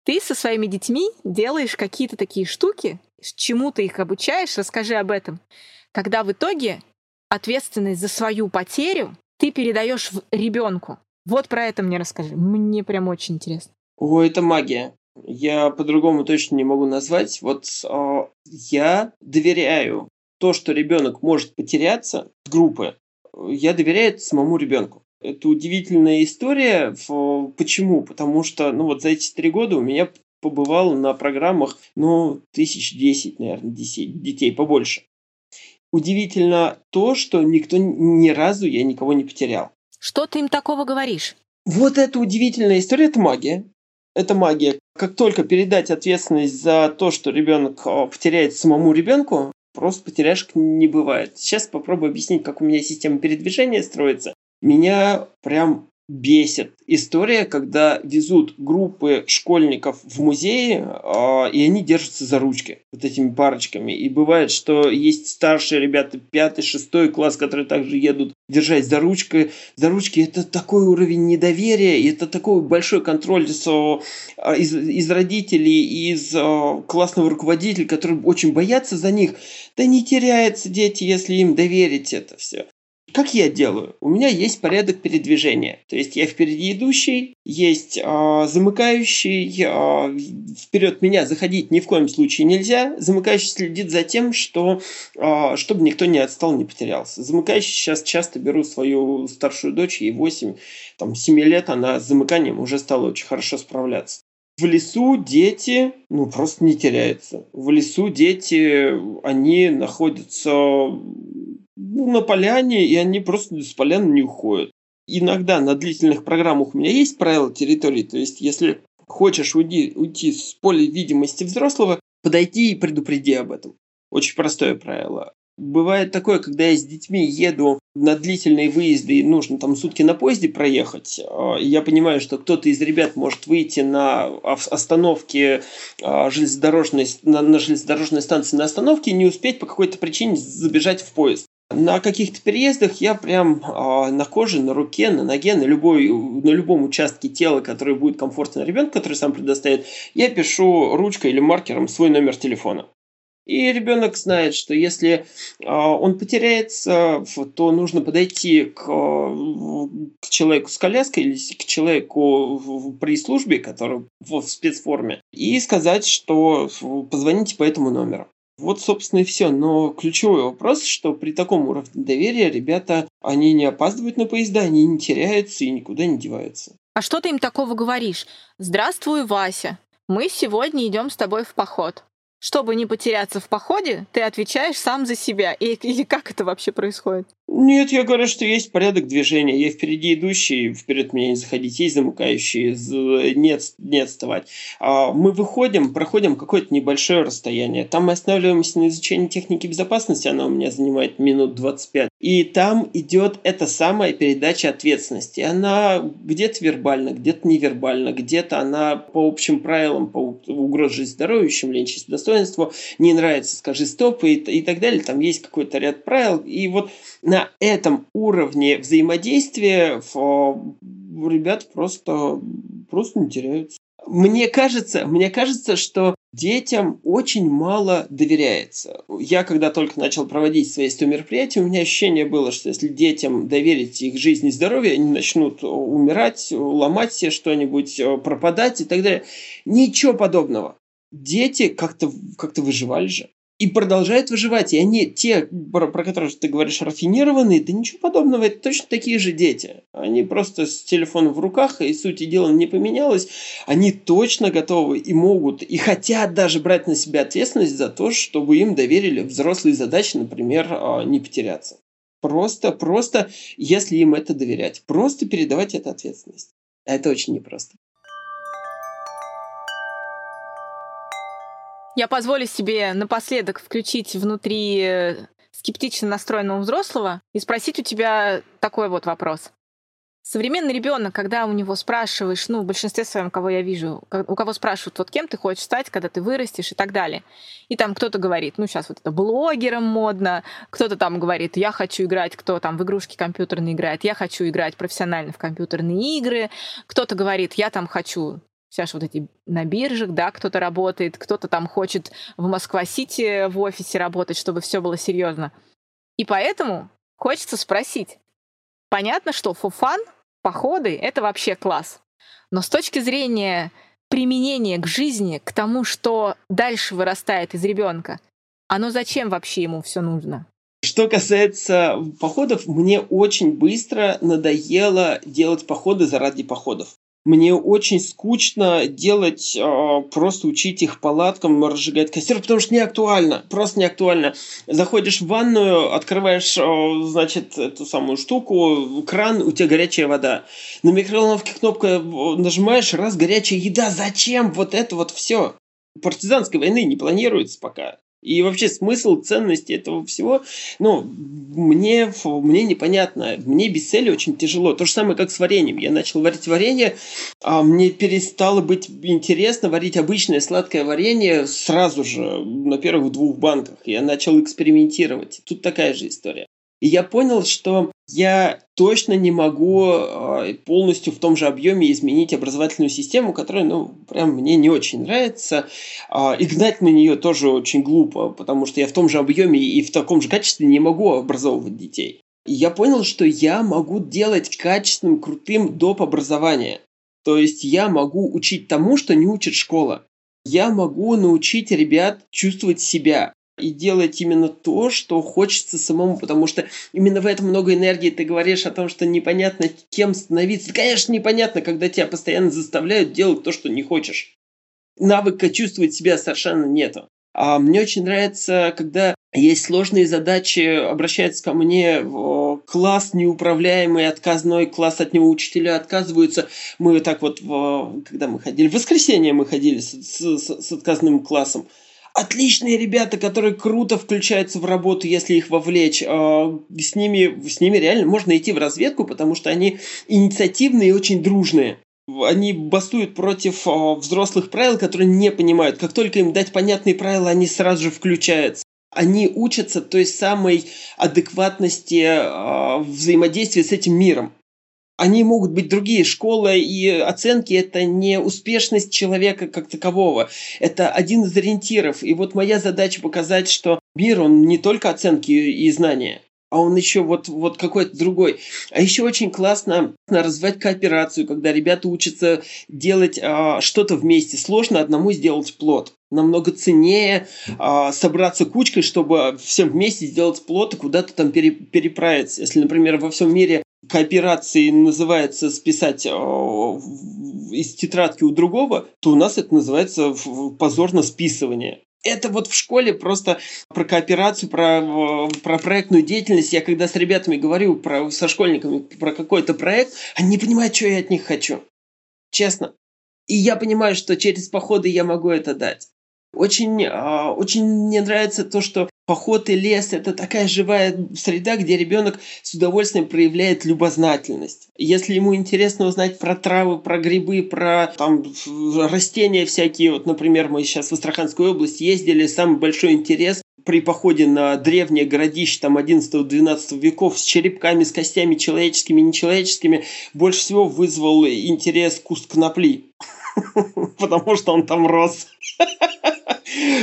ты со своими детьми делаешь какие-то такие штуки, чему ты их обучаешь, расскажи об этом. Когда в итоге ответственность за свою потерю ты передаешь ребенку. Вот про это мне расскажи. Мне прям очень интересно. О, это магия. Я по-другому точно не могу назвать. Вот э, я доверяю то, что ребенок может потеряться с группы, я доверяю самому ребенку. Это удивительная история. Почему? Потому что, ну вот за эти три года у меня побывало на программах, ну, тысяч десять, наверное, детей, побольше. Удивительно то, что никто ни разу я никого не потерял. Что ты им такого говоришь? Вот это удивительная история, это магия. Это магия. Как только передать ответственность за то, что ребенок а, потеряет самому ребенку, просто потеряшек не бывает. Сейчас попробую объяснить, как у меня система передвижения строится. Меня прям бесит история, когда везут группы школьников в музеи, э, и они держатся за ручки вот этими парочками. И бывает, что есть старшие ребята, пятый, шестой класс, которые также едут держать за ручкой. За ручки это такой уровень недоверия, и это такой большой контроль из, из, из родителей, из э, классного руководителя, которые очень боятся за них. Да не теряются дети, если им доверить это все. Как я делаю? У меня есть порядок передвижения. То есть я впереди идущий, есть э, замыкающий, э, вперед меня заходить ни в коем случае нельзя. Замыкающий следит за тем, что, э, чтобы никто не отстал, не потерялся. Замыкающий сейчас часто беру свою старшую дочь, ей 8, там, 7 лет, она с замыканием уже стала очень хорошо справляться. В лесу дети, ну, просто не теряются. В лесу дети, они находятся ну, на поляне, и они просто с поляны не уходят. Иногда на длительных программах у меня есть правила территории, то есть если хочешь уйти, уйти с поля видимости взрослого, подойти и предупреди об этом. Очень простое правило. Бывает такое, когда я с детьми еду на длительные выезды, и нужно там сутки на поезде проехать, а, я понимаю, что кто-то из ребят может выйти на остановке а, железнодорожной, на, на железнодорожной станции на остановке и не успеть по какой-то причине забежать в поезд. На каких-то переездах я прям э, на коже, на руке, на ноге, на, любой, на любом участке тела, который будет комфортно ребенку, который сам предоставит, я пишу ручкой или маркером свой номер телефона. И ребенок знает, что если э, он потеряется, то нужно подойти к, к человеку с коляской или к человеку при службе, который в спецформе, и сказать, что позвоните по этому номеру. Вот, собственно, и все. Но ключевой вопрос, что при таком уровне доверия ребята, они не опаздывают на поезда, они не теряются и никуда не деваются. А что ты им такого говоришь? Здравствуй, Вася. Мы сегодня идем с тобой в поход чтобы не потеряться в походе, ты отвечаешь сам за себя. И, или как это вообще происходит? Нет, я говорю, что есть порядок движения. Я впереди идущий, вперед меня не заходить, есть замыкающие, не, не отставать. А мы выходим, проходим какое-то небольшое расстояние. Там мы останавливаемся на изучении техники безопасности, она у меня занимает минут 25. И там идет эта самая передача ответственности. Она где-то вербально, где-то невербально, где-то она по общим правилам, по угроз жизни здоровью, ущемление чести достоинства, не нравится, скажи стоп и, и так далее. Там есть какой-то ряд правил. И вот на этом уровне взаимодействия ребят просто, просто не теряются. Мне кажется, мне кажется, что детям очень мало доверяется. Я, когда только начал проводить свои 100 мероприятия, у меня ощущение было, что если детям доверить их жизнь и здоровье, они начнут умирать, ломать себе что-нибудь, пропадать и так далее. Ничего подобного. Дети как-то как выживали же. И продолжают выживать. И они, те, про, про которых ты говоришь, рафинированные, да ничего подобного, это точно такие же дети. Они просто с телефоном в руках, и сути дела не поменялось. Они точно готовы и могут, и хотят даже брать на себя ответственность за то, чтобы им доверили взрослые задачи, например, а, не потеряться. Просто, просто, если им это доверять, просто передавать эту ответственность. Это очень непросто. Я позволю себе напоследок включить внутри э, скептично настроенного взрослого и спросить у тебя такой вот вопрос. Современный ребенок, когда у него спрашиваешь, ну, в большинстве своем, кого я вижу, у кого спрашивают, вот кем ты хочешь стать, когда ты вырастешь и так далее. И там кто-то говорит, ну, сейчас вот это блогером модно, кто-то там говорит, я хочу играть, кто там в игрушки компьютерные играет, я хочу играть профессионально в компьютерные игры, кто-то говорит, я там хочу сейчас вот эти на биржах, да, кто-то работает, кто-то там хочет в Москва-Сити в офисе работать, чтобы все было серьезно. И поэтому хочется спросить. Понятно, что фуфан, походы — это вообще класс. Но с точки зрения применения к жизни, к тому, что дальше вырастает из ребенка, оно зачем вообще ему все нужно? Что касается походов, мне очень быстро надоело делать походы заради походов. Мне очень скучно делать, э, просто учить их палаткам, разжигать костер, потому что не актуально, просто не актуально. Заходишь в ванную, открываешь, э, значит, эту самую штуку, кран, у тебя горячая вода. На микроволновке кнопку нажимаешь, раз горячая еда, зачем вот это вот все? Партизанской войны не планируется пока. И вообще смысл, ценности этого всего, ну, мне, мне непонятно. Мне без цели очень тяжело. То же самое, как с вареньем. Я начал варить варенье, а мне перестало быть интересно варить обычное сладкое варенье сразу же на первых двух банках. Я начал экспериментировать. Тут такая же история. И я понял, что я точно не могу а, полностью в том же объеме изменить образовательную систему, которая, ну, прям мне не очень нравится. А, и гнать на нее тоже очень глупо, потому что я в том же объеме и в таком же качестве не могу образовывать детей. И я понял, что я могу делать качественным, крутым доп. образование. То есть я могу учить тому, что не учит школа. Я могу научить ребят чувствовать себя и делать именно то, что хочется самому, потому что именно в этом много энергии. Ты говоришь о том, что непонятно, кем становиться. Конечно, непонятно, когда тебя постоянно заставляют делать то, что не хочешь. Навыка чувствовать себя совершенно нету. А мне очень нравится, когда есть сложные задачи, обращаются ко мне, класс неуправляемый, отказной класс от него учителя отказываются. Мы вот так вот, когда мы ходили, в воскресенье мы ходили с, с, с отказным классом отличные ребята, которые круто включаются в работу, если их вовлечь. А, с ними, с ними реально можно идти в разведку, потому что они инициативные и очень дружные. Они бастуют против а, взрослых правил, которые не понимают. Как только им дать понятные правила, они сразу же включаются. Они учатся той самой адекватности э, взаимодействия с этим миром они могут быть другие. Школа и оценки – это не успешность человека как такового. Это один из ориентиров. И вот моя задача показать, что мир, он не только оценки и знания, а он еще вот, вот какой-то другой. А еще очень классно развивать кооперацию, когда ребята учатся делать а, что-то вместе. Сложно одному сделать плод. Намного ценнее а, собраться кучкой, чтобы всем вместе сделать плод и куда-то там пере, переправиться. Если, например, во всем мире кооперации называется списать э, из тетрадки у другого, то у нас это называется позорно списывание. Это вот в школе просто про кооперацию, про, э, про проектную деятельность. Я когда с ребятами говорю про, со школьниками про какой-то проект, они не понимают, что я от них хочу. Честно. И я понимаю, что через походы я могу это дать. Очень, а, очень мне нравится то, что поход и лес – это такая живая среда, где ребенок с удовольствием проявляет любознательность. Если ему интересно узнать про травы, про грибы, про там, растения всякие, вот, например, мы сейчас в Астраханской области ездили, самый большой интерес при походе на древнее городище там 11-12 веков с черепками, с костями человеческими, нечеловеческими, больше всего вызвал интерес куст конопли. Потому что он там рос.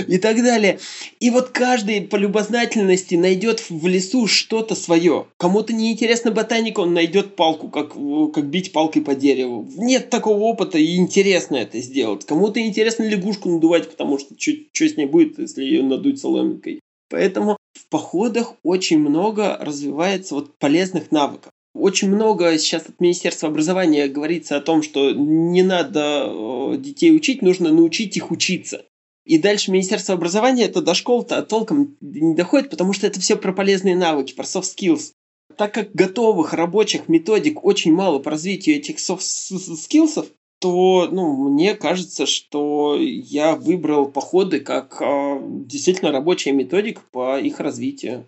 И так далее. И вот каждый по любознательности найдет в лесу что-то свое. Кому-то неинтересна ботаника, он найдет палку, как, как бить палкой по дереву. Нет такого опыта, и интересно это сделать. Кому-то интересно лягушку надувать, потому что что с ней будет, если ее надуть соломинкой. Поэтому в походах очень много развивается вот полезных навыков. Очень много сейчас от Министерства образования говорится о том, что не надо э, детей учить, нужно научить их учиться. И дальше Министерство образования это до школ-то толком не доходит, потому что это все про полезные навыки, про soft skills. Так как готовых рабочих методик очень мало по развитию этих soft skills, то ну, мне кажется, что я выбрал походы как э, действительно рабочая методика по их развитию.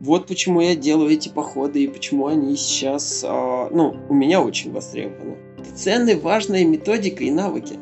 Вот почему я делаю эти походы и почему они сейчас, э, ну, у меня очень востребованы. Это ценная, важная методика и навыки.